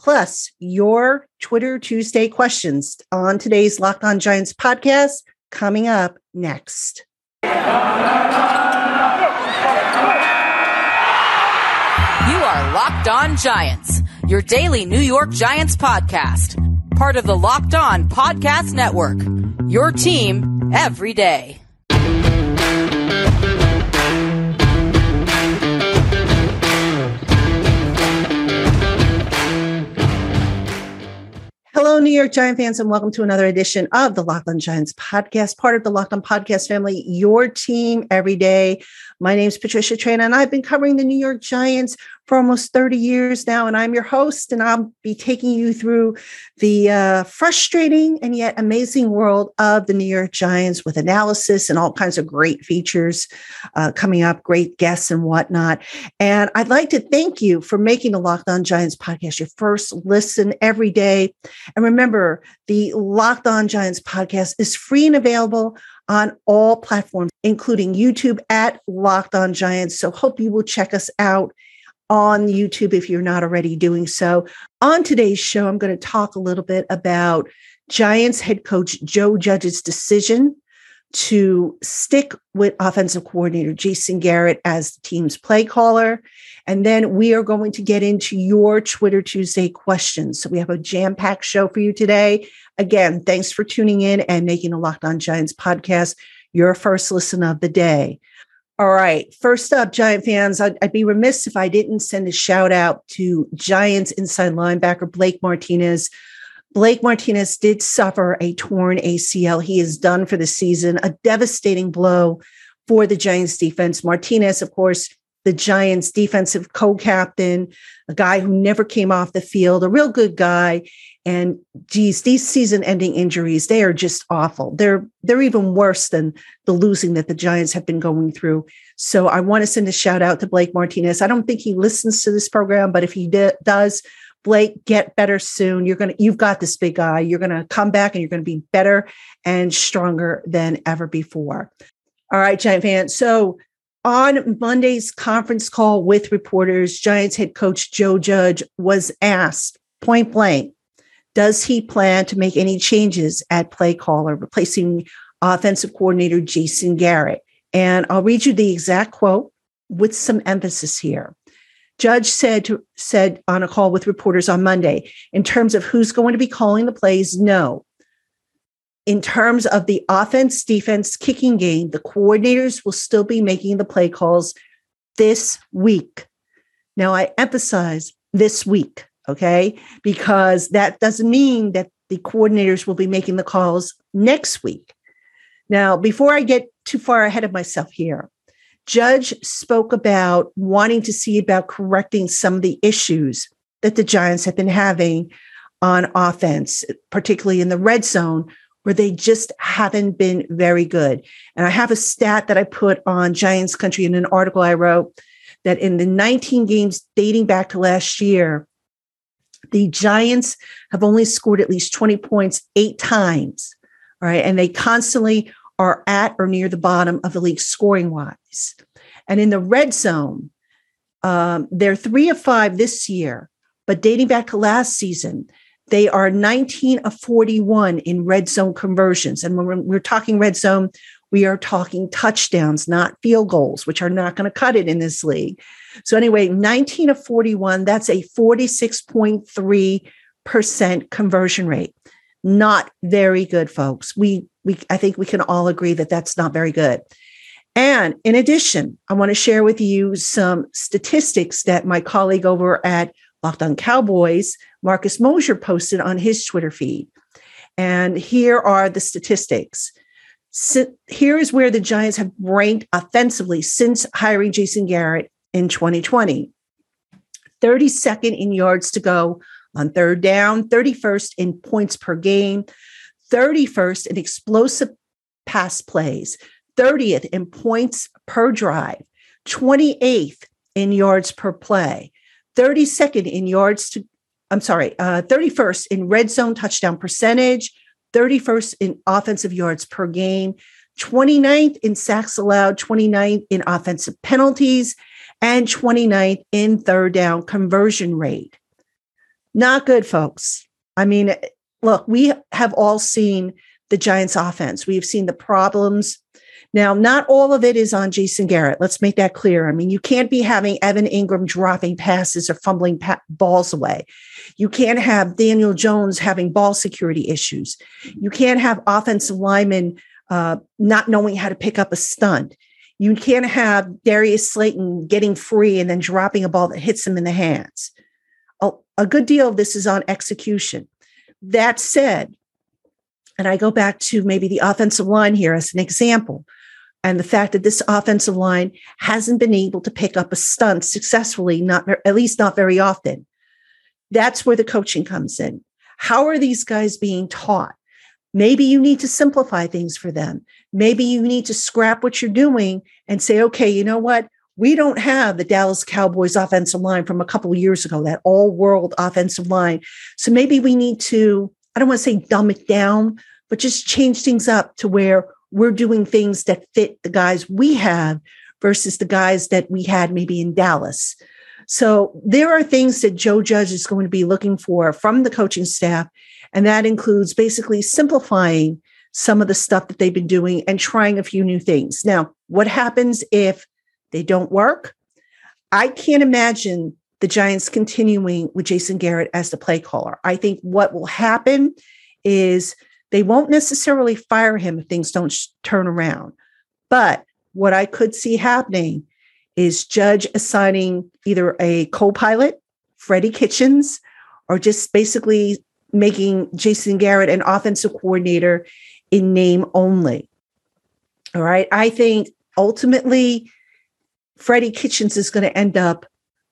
plus your Twitter Tuesday questions on today's Locked On Giants podcast coming up next. You are Locked On Giants, your daily New York Giants podcast, part of the Locked On Podcast Network. Your team every day. Hello, New York Giant fans, and welcome to another edition of the Locked On Giants podcast, part of the Locked Podcast family, your team every day. My name is Patricia Traina, and I've been covering the New York Giants for almost 30 years now. And I'm your host, and I'll be taking you through the uh, frustrating and yet amazing world of the New York Giants with analysis and all kinds of great features uh, coming up, great guests and whatnot. And I'd like to thank you for making the Locked On Giants podcast your first listen every day. And remember, the Locked On Giants podcast is free and available on all platforms, including YouTube at Locked On Giants. So hope you will check us out on YouTube if you're not already doing so. On today's show, I'm going to talk a little bit about Giants head coach Joe Judge's decision to stick with offensive coordinator Jason Garrett as the team's play caller. And then we are going to get into your Twitter Tuesday questions. So we have a jam packed show for you today. Again, thanks for tuning in and making a Locked On Giants podcast your first listen of the day. All right. First up, Giant fans, I'd, I'd, be remiss if I didn't send a shout out to Giants inside linebacker Blake Martinez. Blake Martinez did suffer a torn ACL. He is done for the season, a devastating blow for the Giants defense. Martinez, of course, the Giants defensive co captain, a guy who never came off the field, a real good guy. And geez, these season-ending injuries, they are just awful. They're they're even worse than the losing that the Giants have been going through. So I want to send a shout out to Blake Martinez. I don't think he listens to this program, but if he d- does, Blake, get better soon. You're gonna, you've got this big guy. You're gonna come back and you're gonna be better and stronger than ever before. All right, Giant fans. So on Monday's conference call with reporters, Giants head coach Joe Judge was asked point blank does he plan to make any changes at play caller, replacing offensive coordinator Jason Garrett? And I'll read you the exact quote with some emphasis here. Judge said said on a call with reporters on Monday, in terms of who's going to be calling the plays, no. In terms of the offense, defense, kicking game, the coordinators will still be making the play calls this week. Now, I emphasize this week okay? Because that doesn't mean that the coordinators will be making the calls next week. Now, before I get too far ahead of myself here, Judge spoke about wanting to see about correcting some of the issues that the Giants have been having on offense, particularly in the red zone, where they just haven't been very good. And I have a stat that I put on Giants Country in an article I wrote that in the 19 games dating back to last year, the Giants have only scored at least 20 points eight times. right? And they constantly are at or near the bottom of the league scoring wise. And in the red zone, um, they're three of five this year, but dating back to last season, they are 19 of 41 in red zone conversions. And when we're talking red zone, we are talking touchdowns, not field goals, which are not going to cut it in this league. So, anyway, 19 of 41, that's a 46.3% conversion rate. Not very good, folks. We, we, I think we can all agree that that's not very good. And in addition, I want to share with you some statistics that my colleague over at Locked on Cowboys, Marcus Mosher, posted on his Twitter feed. And here are the statistics. So here is where the Giants have ranked offensively since hiring Jason Garrett in 2020. 32nd in yards to go on third down, 31st in points per game, 31st in explosive pass plays, 30th in points per drive, 28th in yards per play, 32nd in yards to, I'm sorry, uh, 31st in red zone touchdown percentage, 31st in offensive yards per game, 29th in sacks allowed, 29th in offensive penalties, and 29th in third down conversion rate. Not good, folks. I mean, look, we have all seen the Giants offense. We've seen the problems. Now, not all of it is on Jason Garrett. Let's make that clear. I mean, you can't be having Evan Engram dropping passes or fumbling pa- balls away. You can't have Daniel Jones having ball security issues. You can't have offensive linemen uh, not knowing how to pick up a stunt. You can't have Darius Slayton getting free and then dropping a ball that hits him in the hands. A, a good deal of this is on execution. That said, and I go back to maybe the offensive line here as an example, and the fact that this offensive line hasn't been able to pick up a stunt successfully, not at least not very often. That's where the coaching comes in. How are these guys being taught? Maybe you need to simplify things for them. Maybe you need to scrap what you're doing and say, okay, you know what? We don't have the Dallas Cowboys offensive line from a couple of years ago, that all world offensive line. So maybe we need to, I don't want to say dumb it down, but just change things up to where we're doing things that fit the guys we have versus the guys that we had maybe in Dallas. So there are things that Joe Judge is going to be looking for from the coaching staff and that includes basically simplifying some of the stuff that they've been doing and trying a few new things. Now, what happens if they don't work? I can't imagine the Giants continuing with Jason Garrett as the play caller. I think what will happen is they won't necessarily fire him if things don't sh- turn around. But what I could see happening is Judge assigning either a co pilot, Freddie Kitchens, or just basically making Jason Garrett an offensive coordinator in name only. All right. I think ultimately Freddie Kitchens is going to end up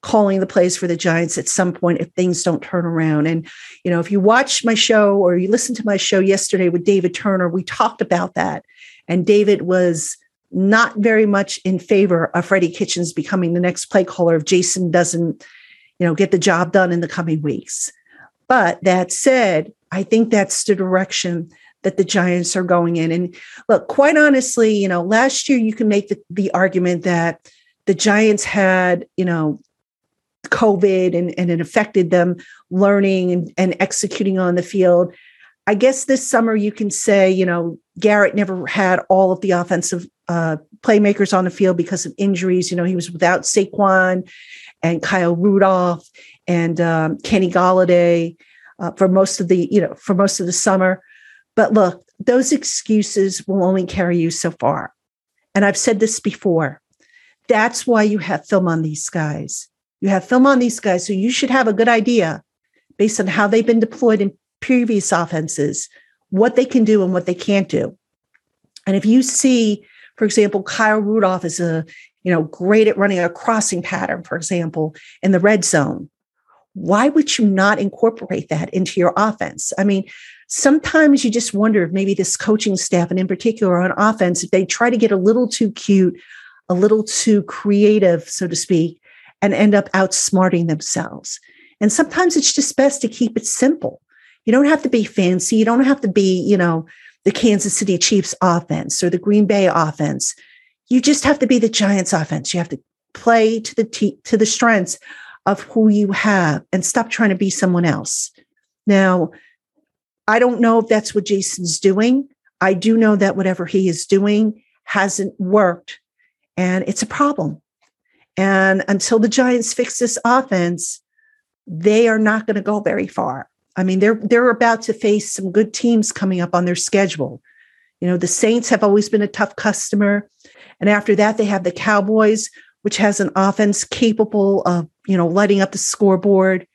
calling the plays for the Giants at some point if things don't turn around. And, you know, if you watch my show or you listen to my show yesterday with David Turner, we talked about that. And David was not very much in favor of Freddie Kitchens becoming the next play caller if Jason doesn't, you know, get the job done in the coming weeks. But that said, I think that's the direction that the Giants are going in. And look, quite honestly, you know, last year you can make the, the argument that the Giants had, you know, COVID and, and it affected them learning and, and executing on the field. I guess this summer you can say, you know, Garrett never had all of the offensive uh, playmakers on the field because of injuries. You know, he was without Saquon and Kyle Rudolph and um, Kenny Golladay uh, for most of the you know for most of the summer. But look, those excuses will only carry you so far. And I've said this before. That's why you have film on these guys. You have film on these guys, so you should have a good idea based on how they've been deployed in previous offenses, what they can do and what they can't do. And if you see, for example, Kyle Rudolph is a you know great at running a crossing pattern, for example, in the red zone, why would you not incorporate that into your offense? I mean, sometimes you just wonder if maybe this coaching staff, and in particular on offense, if they try to get a little too cute, a little too creative, so to speak, and end up outsmarting themselves. And sometimes it's just best to keep it simple. You don't have to be fancy. You don't have to be, you know, the Kansas City Chiefs offense or the Green Bay offense. You just have to be the Giants offense. You have to play to the t- to the strengths of who you have and stop trying to be someone else. Now, I don't know if that's what Jason's doing. I do know that whatever he is doing hasn't worked and it's a problem. And until the Giants fix this offense, they are not going to go very far. I mean, they're they're about to face some good teams coming up on their schedule. You know, the Saints have always been a tough customer. And after that, they have the Cowboys, which has an offense capable of, you know, lighting up the scoreboard.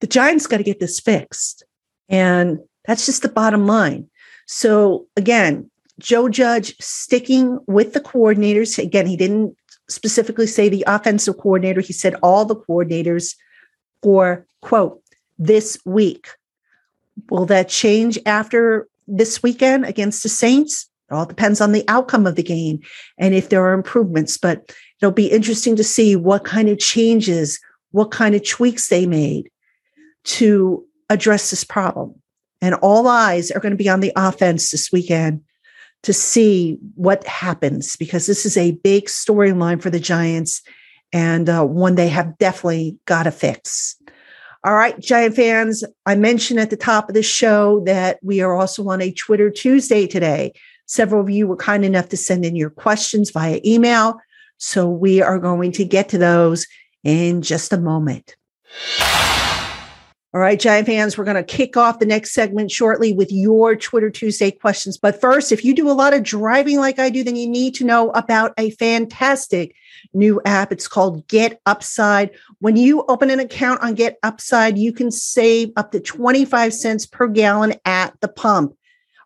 The Giants got to get this fixed. And that's just the bottom line. So again, Joe Judge sticking with the coordinators. Again, he didn't specifically say the offensive coordinator, he said all the coordinators for quote, this week. Will that change after this weekend against the Saints? It all depends on the outcome of the game and if there are improvements. But it'll be interesting to see what kind of changes, what kind of tweaks they made to address this problem. And all eyes are going to be on the offense this weekend to see what happens because this is a big storyline for the Giants and uh, one they have definitely got to fix. All right, Giant fans, I mentioned at the top of the show that we are also on a Twitter Tuesday today. Several of you were kind enough to send in your questions via email. So we are going to get to those in just a moment. All right, Giant fans, we're going to kick off the next segment shortly with your Twitter Tuesday questions. But first, if you do a lot of driving like I do, then you need to know about a fantastic new app. It's called Get Upside. When you open an account on Get Upside, you can save up to 25 cents per gallon at the pump.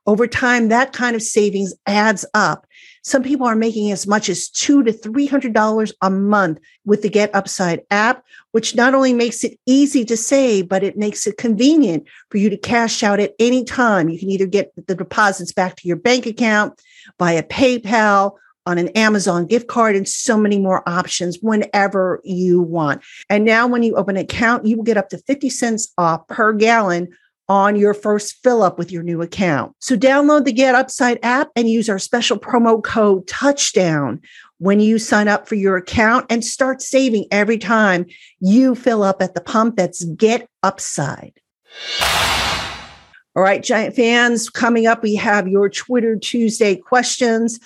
Over time, that kind of savings adds up. Some people are making as much as two to three hundred dollars a month with the Get Upside app, which not only makes it easy to save, but it makes it convenient for you to cash out at any time. You can either get the deposits back to your bank account via PayPal on an Amazon gift card and so many more options whenever you want. And now when you open an account, you will get up to 50 cents off per gallon on your first fill up with your new account. So download the Get Upside app and use our special promo code touchdown when you sign up for your account and start saving every time you fill up at the pump. That's Get Upside. All right, Giant fans, coming up, we have your Twitter Tuesday questions.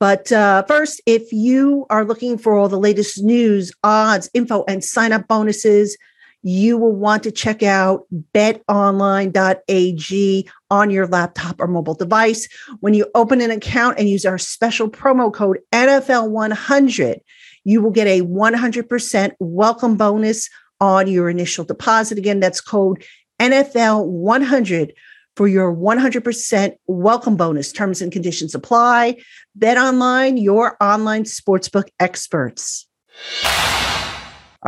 But uh, first, if you are looking for all the latest news, odds, info, and sign up bonuses, you will want to check out betonline.ag on your laptop or mobile device. When you open an account and use our special promo code NFL100, you will get a 100% welcome bonus on your initial deposit. Again, that's code NFL100 for your 100% welcome bonus. Terms and conditions apply. Bet online, your online sportsbook experts.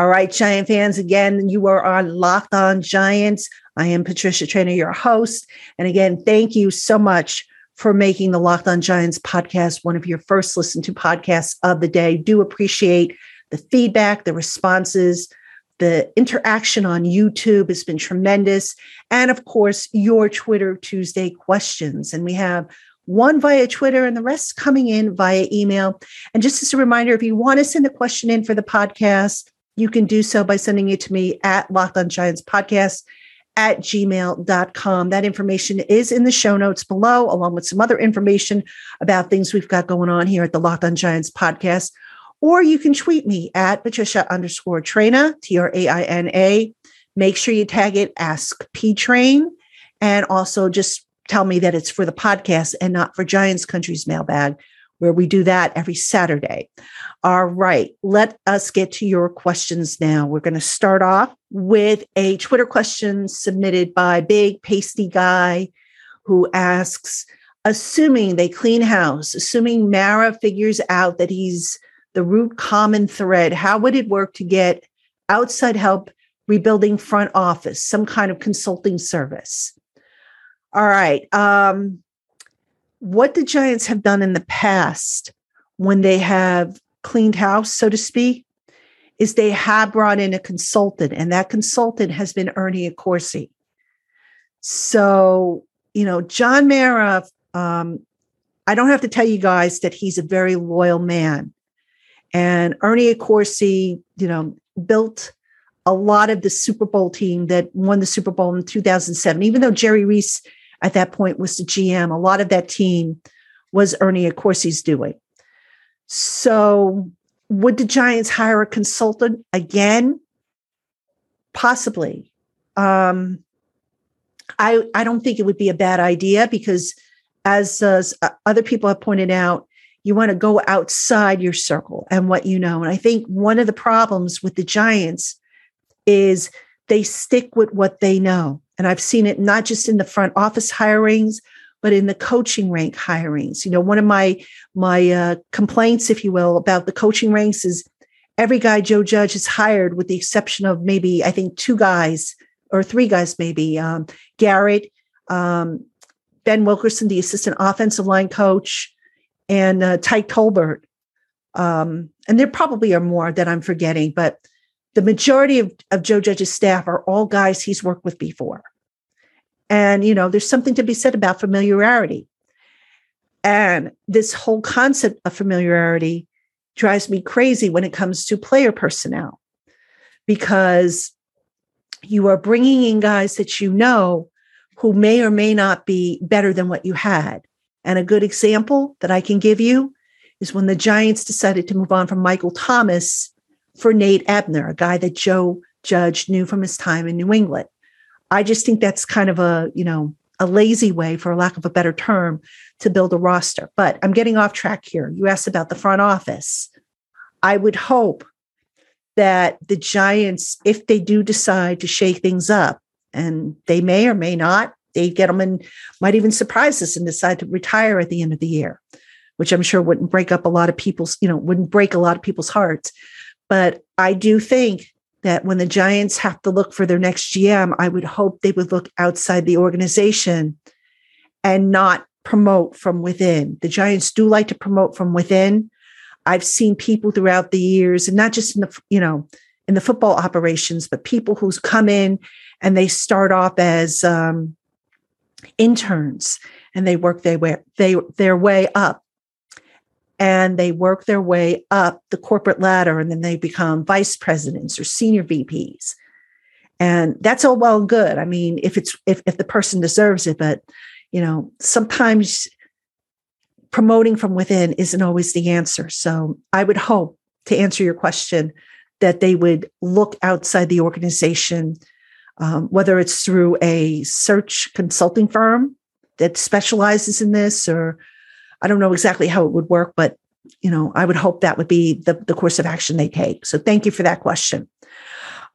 All right, Giant fans, again, you are on Locked On Giants. I am Patricia Traina, your host. And again, thank you so much for making the Locked On Giants podcast one of your first listen to podcasts of the day. Do appreciate the feedback, the responses, the interaction on YouTube has been tremendous. And of course, your Twitter Tuesday questions. And we have one via Twitter and the rest coming in via email. And just as a reminder, if you want to send a question in for the podcast, you can do so by sending it to me at Locked on Giants Podcast at gmail.com. That information is in the show notes below, along with some other information about things we've got going on here at the Locked on Giants podcast. Or you can tweet me at Patricia underscore Traina, T R A I N A. Make sure you tag it Ask P Train. And also just tell me that it's for the podcast and not for Giants Country's mailbag, where we do that every Saturday. All right, let us get to your questions now. We're going to start off with a Twitter question submitted by Big Pasty Guy who asks Assuming they clean house, assuming Mara figures out that he's the root common thread, how would it work to get outside help rebuilding front office, some kind of consulting service? All right. Um, what the Giants have done in the past when they have cleaned house, so to speak, is they have brought in a consultant, and that consultant has been Ernie Accorsi. So, you know, John Mara, um, I don't have to tell you guys that he's a very loyal man. And Ernie Accorsi, you know, built a lot of the Super Bowl team that won the Super Bowl in 2007. Even though Jerry Reese at that point was the GM, a lot of that team was Ernie Accorsi's doing. So, would the Giants hire a consultant again? Possibly. Um, I I don't think it would be a bad idea because, as uh, other people have pointed out, you want to go outside your circle and what you know. And I think one of the problems with the Giants is they stick with what they know. And I've seen it not just in the front office hirings, but in the coaching rank hirings. You know, one of my my uh, complaints, if you will, about the coaching ranks is every guy Joe Judge has hired, with the exception of maybe I think two guys or three guys maybe um, Garrett, um, Ben Wilkerson, the assistant offensive line coach, and uh, Tyke Tolbert. Um, and there probably are more that I'm forgetting, but the majority of, of Joe Judge's staff are all guys he's worked with before. And, you know, there's something to be said about familiarity. And this whole concept of familiarity drives me crazy when it comes to player personnel because you are bringing in guys that you know who may or may not be better than what you had. And a good example that I can give you is when the Giants decided to move on from Michael Thomas for Nate Ebner, a guy that Joe Judge knew from his time in New England. I just think that's kind of a, you know, a lazy way, for lack of a better term, to build a roster. But I'm getting off track here. You asked about the front office. I would hope that the Giants, if they do decide to shake things up, and they may or may not, Dave Gettleman might even surprise us and decide to retire at the end of the year, which I'm sure wouldn't break up a lot of people's, you know, wouldn't break a lot of people's hearts. But I do think that when the Giants have to look for their next GM, I would hope they would look outside the organization and not promote from within. The Giants do like to promote from within. I've seen people throughout the years, and not just in the, you know, in the football operations, but people who's come in and they start off as um, interns and they work their way, they, their way up and they work their way up the corporate ladder and then they become vice presidents or senior VPs. And that's all well and good. I mean, if it's if if the person deserves it, but you know, sometimes promoting from within isn't always the answer. So I would hope to answer your question that they would look outside the organization, um, whether it's through a search consulting firm that specializes in this or I don't know exactly how it would work, but you know, I would hope that would be the, the course of action they take. So thank you for that question.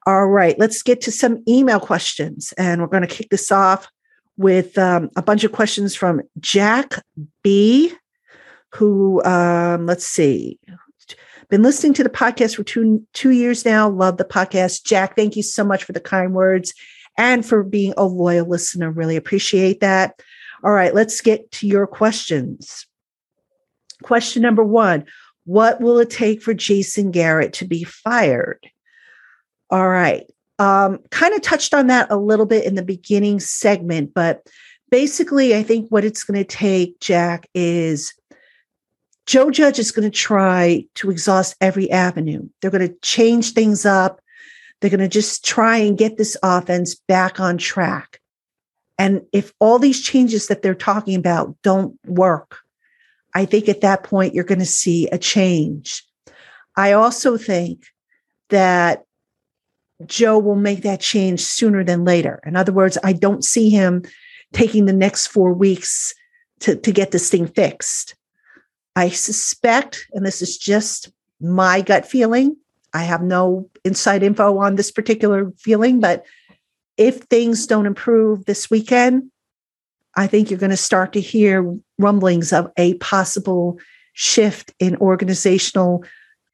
All right, let's get to some email questions. And we're going to kick this off with um, a bunch of questions from Jack B, who, um, let's see, been listening to the podcast for two, two years now. Love the podcast. Jack, thank you so much for the kind words and for being a loyal listener. Really appreciate that. All right, let's get to your questions. Question number one What will it take for Jason Garrett to be fired? All right. Um, kind of touched on that a little bit in the beginning segment, but basically, I think what it's going to take, Jack, is Joe Judge is going to try to exhaust every avenue. They're going to change things up. They're going to just try and get this offense back on track. And if all these changes that they're talking about don't work, I think at that point you're going to see a change. I also think that Joe will make that change sooner than later. In other words, I don't see him taking the next four weeks to, to get this thing fixed. I suspect, and this is just my gut feeling, I have no inside info on this particular feeling, but if things don't improve this weekend, I think you're going to start to hear rumblings of a possible shift in organizational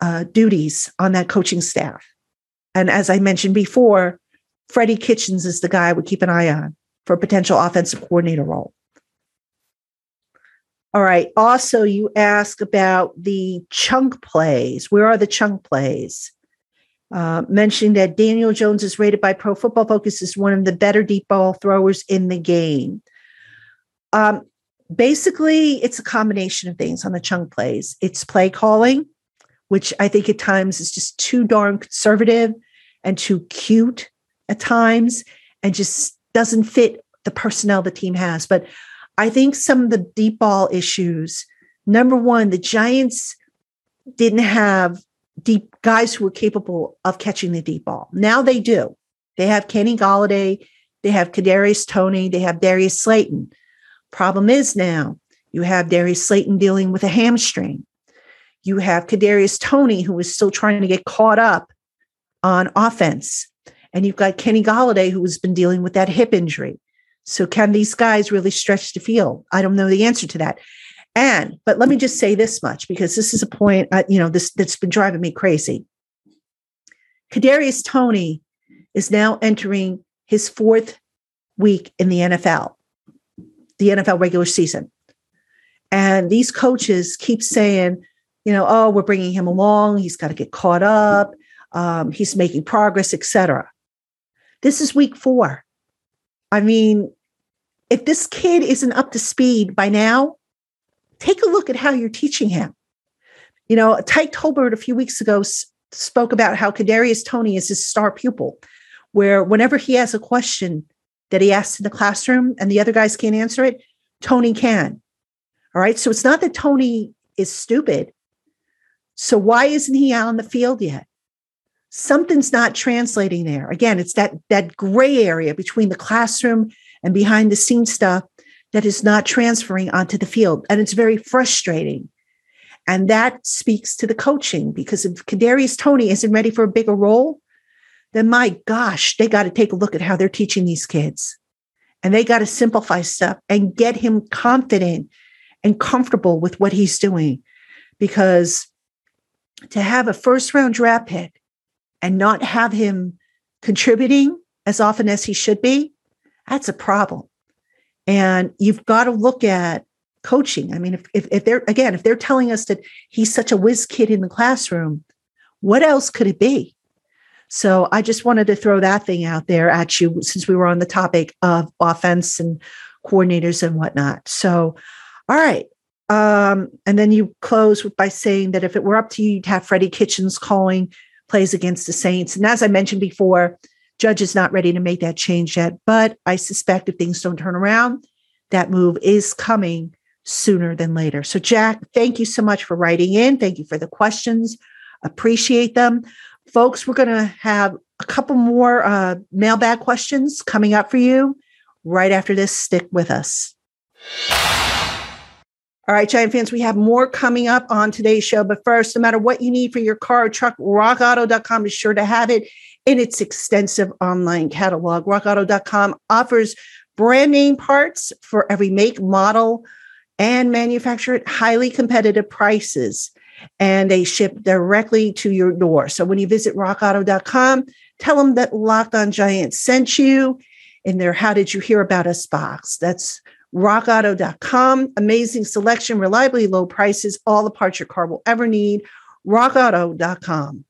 uh, duties on that coaching staff. And as I mentioned before, Freddie Kitchens is the guy I would keep an eye on for a potential offensive coordinator role. All right. Also, you ask about the chunk plays. Where are the chunk plays? Uh, mentioning that Daniel Jones is rated by Pro Football Focus as one of the better deep ball throwers in the game. Um, basically, it's a combination of things on the chunk plays. It's play calling, which I think at times is just too darn conservative and too cute at times and just doesn't fit the personnel the team has. But I think some of the deep ball issues, number one, the Giants didn't have deep guys who were capable of catching the deep ball. Now they do. They have Kenny Golladay, they have Kadarius Toney, they have Darius Slayton. Problem is now you have Darius Slayton dealing with a hamstring. You have Kadarius Toney, who is still trying to get caught up on offense. And you've got Kenny Golladay, who has been dealing with that hip injury. So can these guys really stretch the field? I don't know the answer to that. And, but let me just say this much because this is a point, uh, you know, this that's been driving me crazy. Kadarius Toney is now entering his fourth week in the NFL, the NFL regular season. And these coaches keep saying, you know, oh, we're bringing him along. He's got to get caught up. Um, he's making progress, etc. This is week four. I mean, if this kid isn't up to speed by now, take a look at how you're teaching him. You know, Tyke Tolbert a few weeks ago s- spoke about how Kadarius Toney is his star pupil, where whenever he has a question that he asks in the classroom and the other guys can't answer it, Toney can. All right. So it's not that Toney is stupid. So why isn't he out on the field yet? Something's not translating there. Again, it's that that gray area between the classroom and behind the scenes stuff that is not transferring onto the field. And it's very frustrating. And that speaks to the coaching because if Kadarius Toney isn't ready for a bigger role, then my gosh, they got to take a look at how they're teaching these kids. And they got to simplify stuff and get him confident and comfortable with what he's doing. Because to have a first round draft pick and not have him contributing as often as he should be, that's a problem. And you've got to look at coaching. I mean, if, if, if they're, again, if they're telling us that he's such a whiz kid in the classroom, what else could it be? So I just wanted to throw that thing out there at you since we were on the topic of offense and coordinators and whatnot. So, all right. Um, and then you close by saying that if it were up to you, you'd have Freddie Kitchens calling plays against the Saints. And as I mentioned before, Judge is not ready to make that change yet, but I suspect if things don't turn around, that move is coming sooner than later. So, Jack, thank you so much for writing in. Thank you for the questions. Appreciate them. Folks, we're going to have a couple more uh, mailbag questions coming up for you right after this. Stick with us. All right, Giant fans, we have more coming up on today's show. But first, no matter what you need for your car or truck, rockauto.com is sure to have it in its extensive online catalog. Rockauto.com offers brand name parts for every make, model, and manufacturer at highly competitive prices. And they ship directly to your door. So when you visit rockauto.com, tell them that Locked on Giant sent you in their How Did You Hear About Us box. That's rockauto.com. Amazing selection, reliably low prices, all the parts your car will ever need. rockauto.com.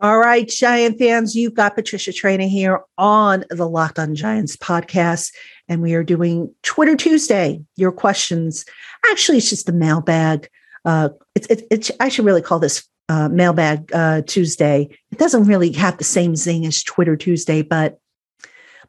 All right, Giant fans, you've got Patricia Traina here on the Locked on Giants podcast, and we are doing Twitter Tuesday. Your questions. Actually, it's just a mailbag. Uh, it's, it, it's, I should really call this uh, mailbag uh, Tuesday. It doesn't really have the same zing as Twitter Tuesday, but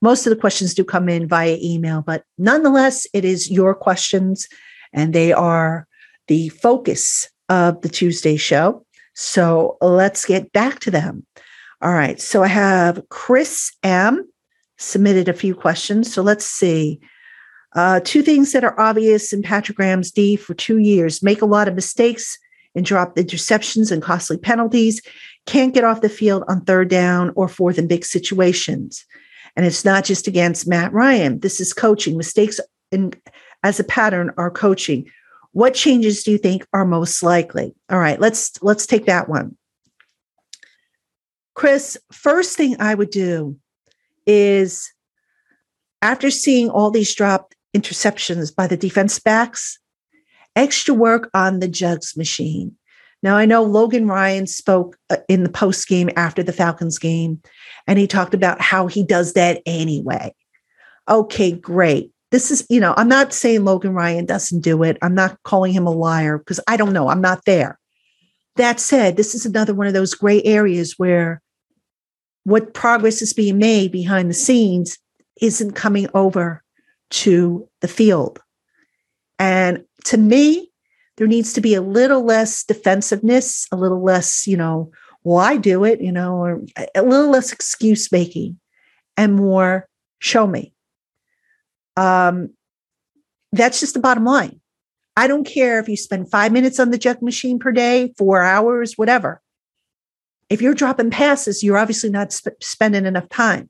most of the questions do come in via email. But nonetheless, it is your questions, and they are the focus of the Tuesday show. So let's get back to them. All right. So I have Chris M submitted a few questions. So let's see. Uh, two things that are obvious in Patrick Graham's D for two years make a lot of mistakes and drop interceptions and costly penalties, can't get off the field on third down or fourth in big situations. And it's not just against Matt Ryan. This is coaching. Mistakes in, as a pattern are coaching. What changes do you think are most likely? All right, let's let's take that one. Chris, first thing I would do is after seeing all these dropped interceptions by the defense backs, extra work on the jugs machine. Now, I know Logan Ryan spoke uh, in the post game after the Falcons game, and he talked about how he does that anyway. Okay, great. This is, you know, I'm not saying Logan Ryan doesn't do it. I'm not calling him a liar because I don't know. I'm not there. That said, this is another one of those gray areas where what progress is being made behind the scenes isn't coming over to the field. And to me, there needs to be a little less defensiveness, a little less, you know, well, I do it, you know, or a little less excuse making and more show me. Um, that's just the bottom line. I don't care if you spend five minutes on the jug machine per day, four hours, whatever. If you're dropping passes, you're obviously not sp- spending enough time.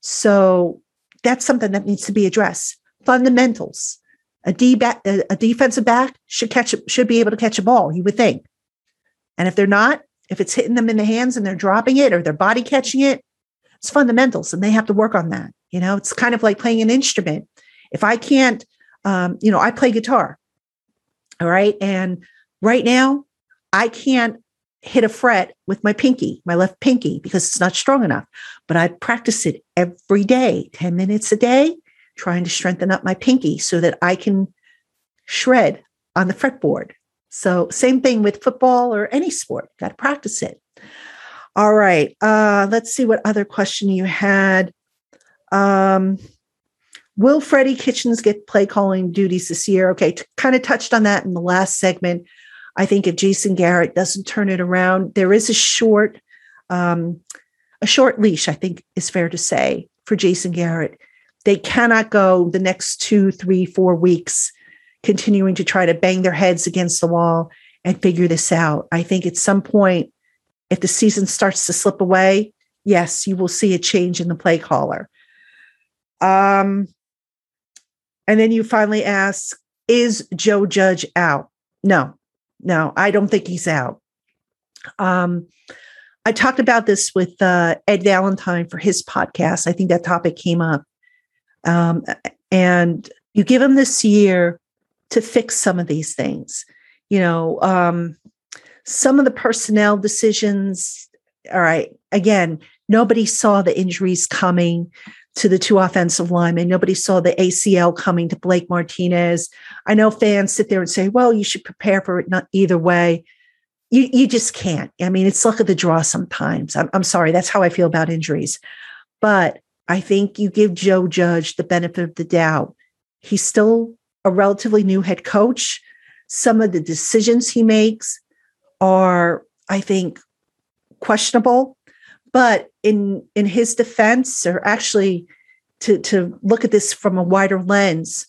So that's something that needs to be addressed. Fundamentals. A, D back, a defensive back should catch should be able to catch a ball. You would think, and if they're not, if it's hitting them in the hands and they're dropping it or their body catching it, It's fundamentals, and they have to work on that. You know, it's kind of like playing an instrument. If I can't, um, you know, I play guitar. All right. And right now, I can't hit a fret with my pinky, my left pinky, because it's not strong enough. But I practice it every day, 10 minutes a day, trying to strengthen up my pinky so that I can shred on the fretboard. So, same thing with football or any sport, got to practice it. All right. Uh, let's see what other question you had. Um, will Freddie Kitchens get play calling duties this year? Okay, t- kind of touched on that in the last segment. I think if Jason Garrett doesn't turn it around, there is a short, um, a short leash. I think is fair to say for Jason Garrett. They cannot go the next two, three, four weeks continuing to try to bang their heads against the wall and figure this out. I think at some point, if the season starts to slip away, yes, you will see a change in the play caller. Um, and then you finally ask, is Joe Judge out? No, no, I don't think he's out. Um, I talked about this with uh, Ed Valentine for his podcast. I think that topic came up. Um, and you give him this year to fix some of these things. You know, um, some of the personnel decisions. All right, again, nobody saw the injuries coming to the two offensive linemen. Nobody saw the ACL coming to Blake Martinez. I know fans sit there and say, well, you should prepare for it not either way. You, you just can't. I mean, it's luck of the draw sometimes. I'm, I'm sorry. That's how I feel about injuries. But I think you give Joe Judge the benefit of the doubt. He's still a relatively new head coach. Some of the decisions he makes are, I think, questionable. But in in his defense, or actually to, to look at this from a wider lens,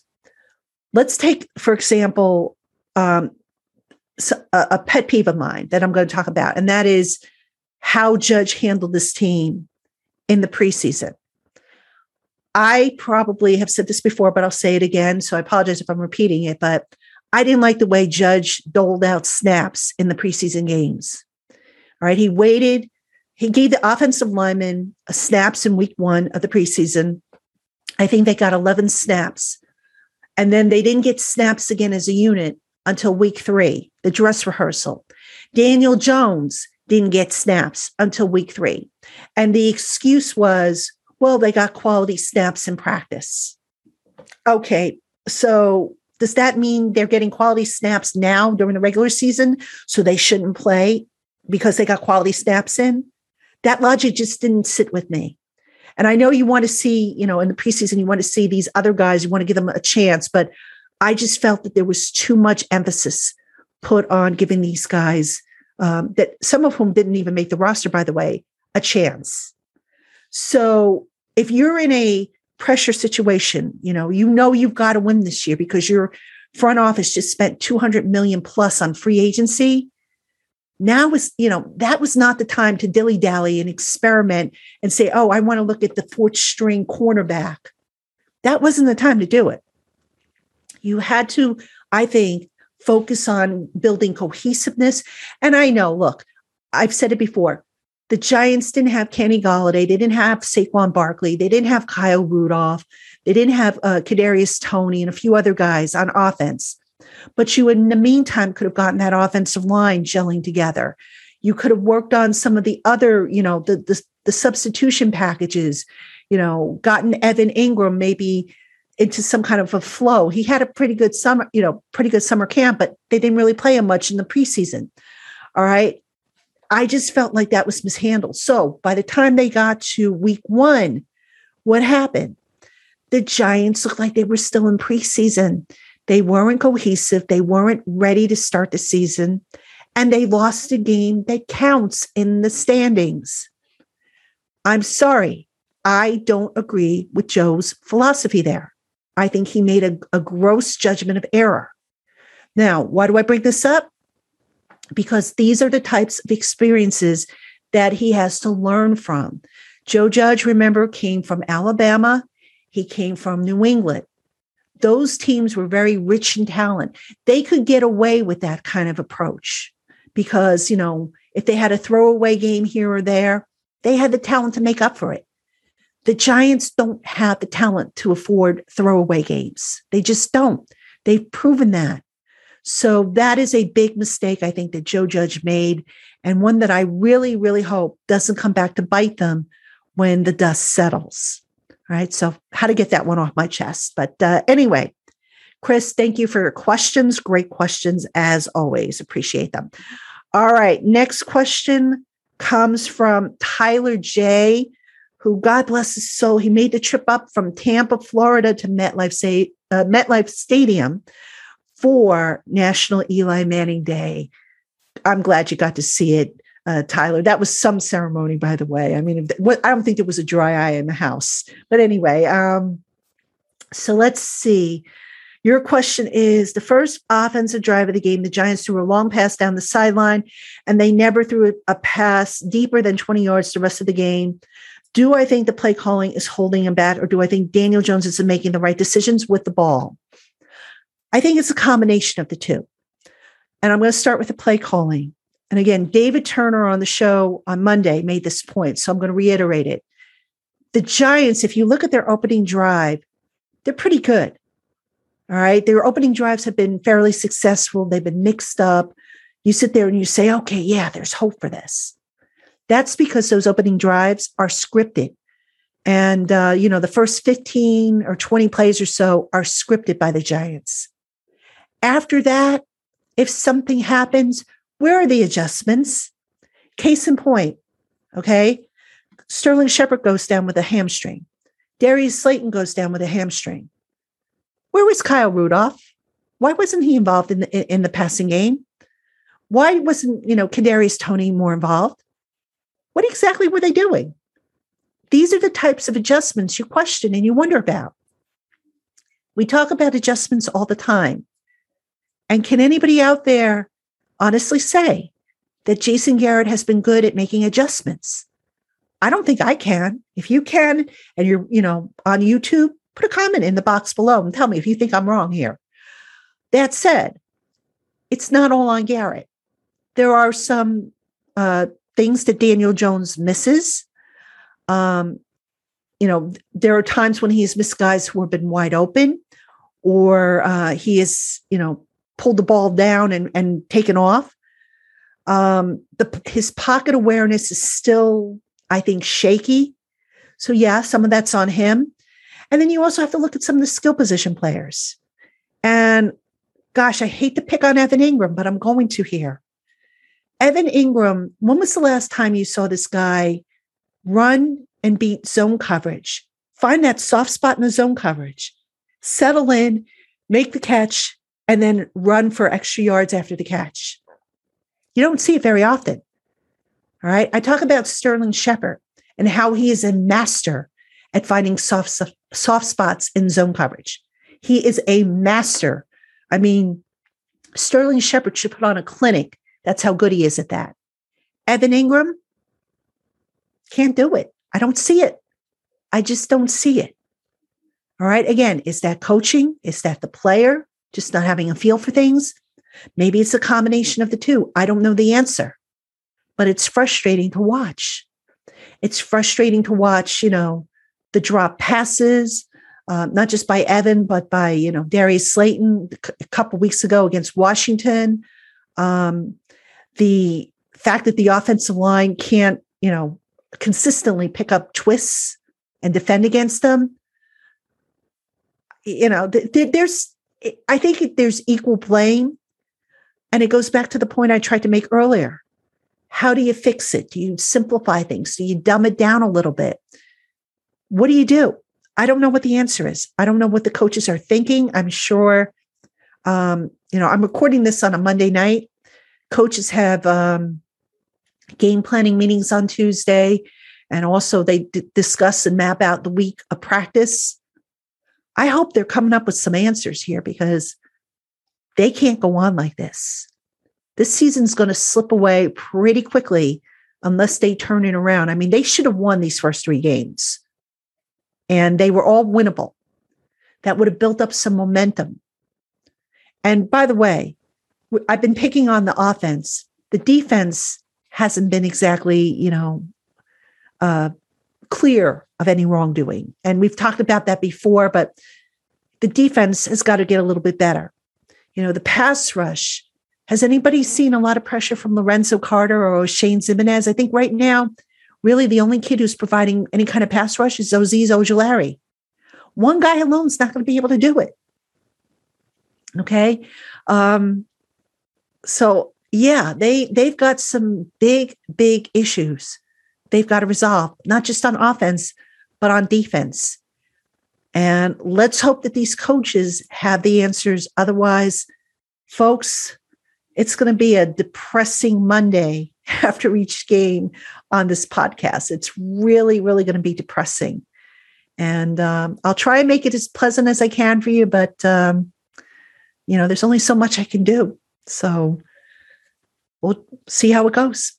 let's take, for example, um, a, a pet peeve of mine that I'm going to talk about, and that is how Judge handled this team in the preseason. I probably have said this before, but I'll say it again. So I apologize if I'm repeating it, but I didn't like the way Judge doled out snaps in the preseason games. All right. He waited, he gave the offensive linemen uh, snaps in week one of the preseason. I think they got 11 snaps. And then they didn't get snaps again as a unit until week three, the dress rehearsal. Daniel Jones didn't get snaps until week three. And the excuse was, well, they got quality snaps in practice. Okay, so does that mean they're getting quality snaps now during the regular season? So they shouldn't play because they got quality snaps in? That logic just didn't sit with me. And I know you want to see, you know, in the preseason, you want to see these other guys, you want to give them a chance, but I just felt that there was too much emphasis put on giving these guys, um, that some of whom didn't even make the roster, by the way, a chance. So if you're in a pressure situation, you know, you know you've got to win this year because your front office just spent 200 million plus on free agency. Now was, you know, that was not the time to dilly dally and experiment and say, oh, I want to look at the fourth string cornerback. That wasn't the time to do it. You had to, I think, focus on building cohesiveness. And I know, look, I've said it before the Giants didn't have Kenny Golladay. They didn't have Saquon Barkley. They didn't have Kyle Rudolph. They didn't have uh, Kadarius Toney and a few other guys on offense. But you, in the meantime, could have gotten that offensive line gelling together. You could have worked on some of the other, you know, the the, the substitution packages. You know, gotten Evan Engram maybe into some kind of a flow. He had a pretty good summer, you know, pretty good summer camp, but they didn't really play him much in the preseason. All right. I just felt like that was mishandled. So by the time they got to week one, what happened? The Giants looked like they were still in preseason. They weren't cohesive. They weren't ready to start the season. And they lost a game that counts in the standings. I'm sorry. I don't agree with Joe's philosophy there. I think he made a, a gross judgment of error. Now, why do I bring this up? because these are the types of experiences that he has to learn from. Joe Judge, remember, came from Alabama, he came from New England. Those teams were very rich in talent. They could get away with that kind of approach because, you know, if they had a throwaway game here or there, they had the talent to make up for it. The Giants don't have the talent to afford throwaway games. They just don't. They've proven that. So that is a big mistake, I think, that Joe Judge made, and one that I really, really hope doesn't come back to bite them when the dust settles. All right. So, how to get that one off my chest. But uh, anyway, Chris, thank you for your questions. Great questions, as always. Appreciate them. All right. Next question comes from Tyler J who God bless his soul, he made the trip up from Tampa, Florida to MetLife, uh, MetLife Stadium for National Eli Manning Day. I'm glad you got to see it, uh, Tyler. That was some ceremony, by the way. I mean, I don't think there was a dry eye in the house. But anyway, um, so let's see. Your question is the first offensive drive of the game, the Giants threw a long pass down the sideline, and they never threw a pass deeper than 20 yards the rest of the game. Do I think the play calling is holding him back, or do I think Daniel Jones is making the right decisions with the ball? I think it's a combination of the two. And I'm going to start with the play calling. And again, David Turner on the show on Monday made this point. So I'm going to reiterate it. The Giants, if you look at their opening drive, they're pretty good. All right. Their opening drives have been fairly successful. They've been mixed up. You sit there and you say, okay, yeah, there's hope for this. That's because those opening drives are scripted. And, uh, you know, the first 15 or 20 plays or so are scripted by the Giants. After that, if something happens, where are the adjustments? Case in point, okay? Sterling Shepard goes down with a hamstring. Darius Slayton goes down with a hamstring. Where was Kyle Rudolph? Why wasn't he involved in the in the passing game? Why wasn't you know Kadarius Toney more involved? What exactly were they doing? These are the types of adjustments you question and you wonder about. We talk about adjustments all the time. And can anybody out there honestly say that Jason Garrett has been good at making adjustments? I don't think I can. If you can, and you're, you know, on YouTube, put a comment in the box below and tell me if you think I'm wrong here. That said, it's not all on Garrett. There are some uh, things that Daniel Jones misses. Um, you know, there are times when he's missed guys who have been wide open, or uh, he is, you know, pulled the ball down and, and taken off. Um, the, his pocket awareness is still, I think, shaky. So, yeah, some of that's on him. And then you also have to look at some of the skill position players. And gosh, I hate to pick on Evan Engram, but I'm going to here. Evan Engram, when was the last time you saw this guy run and beat zone coverage? Find that soft spot in the zone coverage, settle in, make the catch, and then run for extra yards after the catch. You don't see it very often. All right. I talk about Sterling Shepard and how he is a master at finding soft, soft spots in zone coverage. He is a master. I mean, Sterling Shepard should put on a clinic that's how good he is at that. Evan Engram can't do it. I don't see it. I just don't see it. All right. Again, is that coaching? Is that the player just not having a feel for things? Maybe it's a combination of the two. I don't know the answer, but it's frustrating to watch. It's frustrating to watch, you know, the drop passes, uh, not just by Evan, but by, you know, Darius Slayton a couple weeks ago against Washington. Um, the fact that the offensive line can't, you know, consistently pick up twists and defend against them. You know, th- there's, I think there's equal blame. And it goes back to the point I tried to make earlier. How do you fix it? Do you simplify things? Do you dumb it down a little bit? What do you do? I don't know what the answer is. I don't know what the coaches are thinking. I'm sure, um, you know, I'm recording this on a Monday night coaches have um, game planning meetings on Tuesday, and also they d- discuss and map out the week of practice. I hope they're coming up with some answers here because they can't go on like this. This season's going to slip away pretty quickly unless they turn it around. I mean, they should have won these first three games, and they were all winnable. That would have built up some momentum. And by the way, I've been picking on the offense. The defense hasn't been exactly, you know, uh, clear of any wrongdoing. And we've talked about that before, but the defense has got to get a little bit better. You know, the pass rush. Has anybody seen a lot of pressure from Lorenzo Carter or Shane Ximines? I think right now, really the only kid who's providing any kind of pass rush is Azeez Ojulari. One guy alone is not going to be able to do it. Okay. Um, so yeah, they they've got some big, big issues they've got to resolve, not just on offense, but on defense. And let's hope that these coaches have the answers. Otherwise, folks, it's going to be a depressing Monday after each game on this podcast. It's really, really going to be depressing. And um, I'll try and make it as pleasant as I can for you, but um, you know, there's only so much I can do. So we'll see how it goes.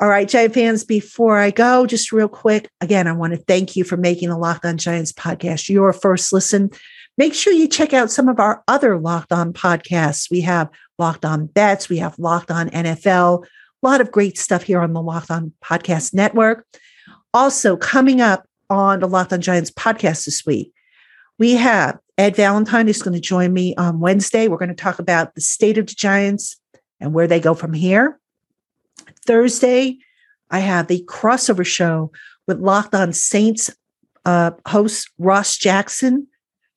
All right, Giant fans, before I go, just real quick, again, I want to thank you for making the Locked On Giants podcast your first listen. Make sure you check out some of our other Locked On podcasts. We have Locked On Bets, we have Locked On NFL, a lot of great stuff here on the Locked On Podcast Network. Also, coming up on the Locked On Giants podcast this week, we have Ed Valentine is going to join me on Wednesday. We're going to talk about the state of the Giants and where they go from here. Thursday, I have the crossover show with Locked On Saints uh, host Ross Jackson.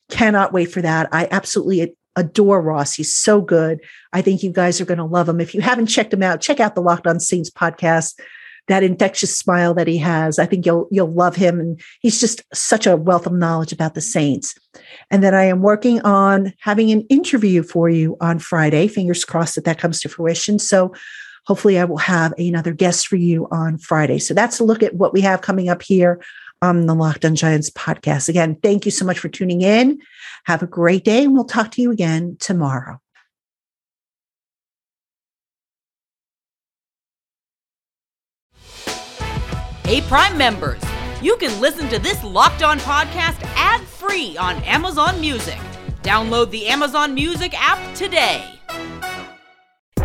Cannot wait for that. I absolutely adore Ross. He's so good. I think you guys are going to love him. If you haven't checked him out, check out the Locked On Saints podcast. That infectious smile that he has, I think you'll you'll love him, and he's just such a wealth of knowledge about the Saints. And then I am working on having an interview for you on Friday. Fingers crossed that that comes to fruition. So hopefully I will have another guest for you on Friday. So that's a look at what we have coming up here on the Locked On Giants podcast. Again, thank you so much for tuning in. Have a great day, and we'll talk to you again tomorrow. Hey, Prime members, you can listen to this Locked On podcast ad free on Amazon Music. Download the Amazon Music app today.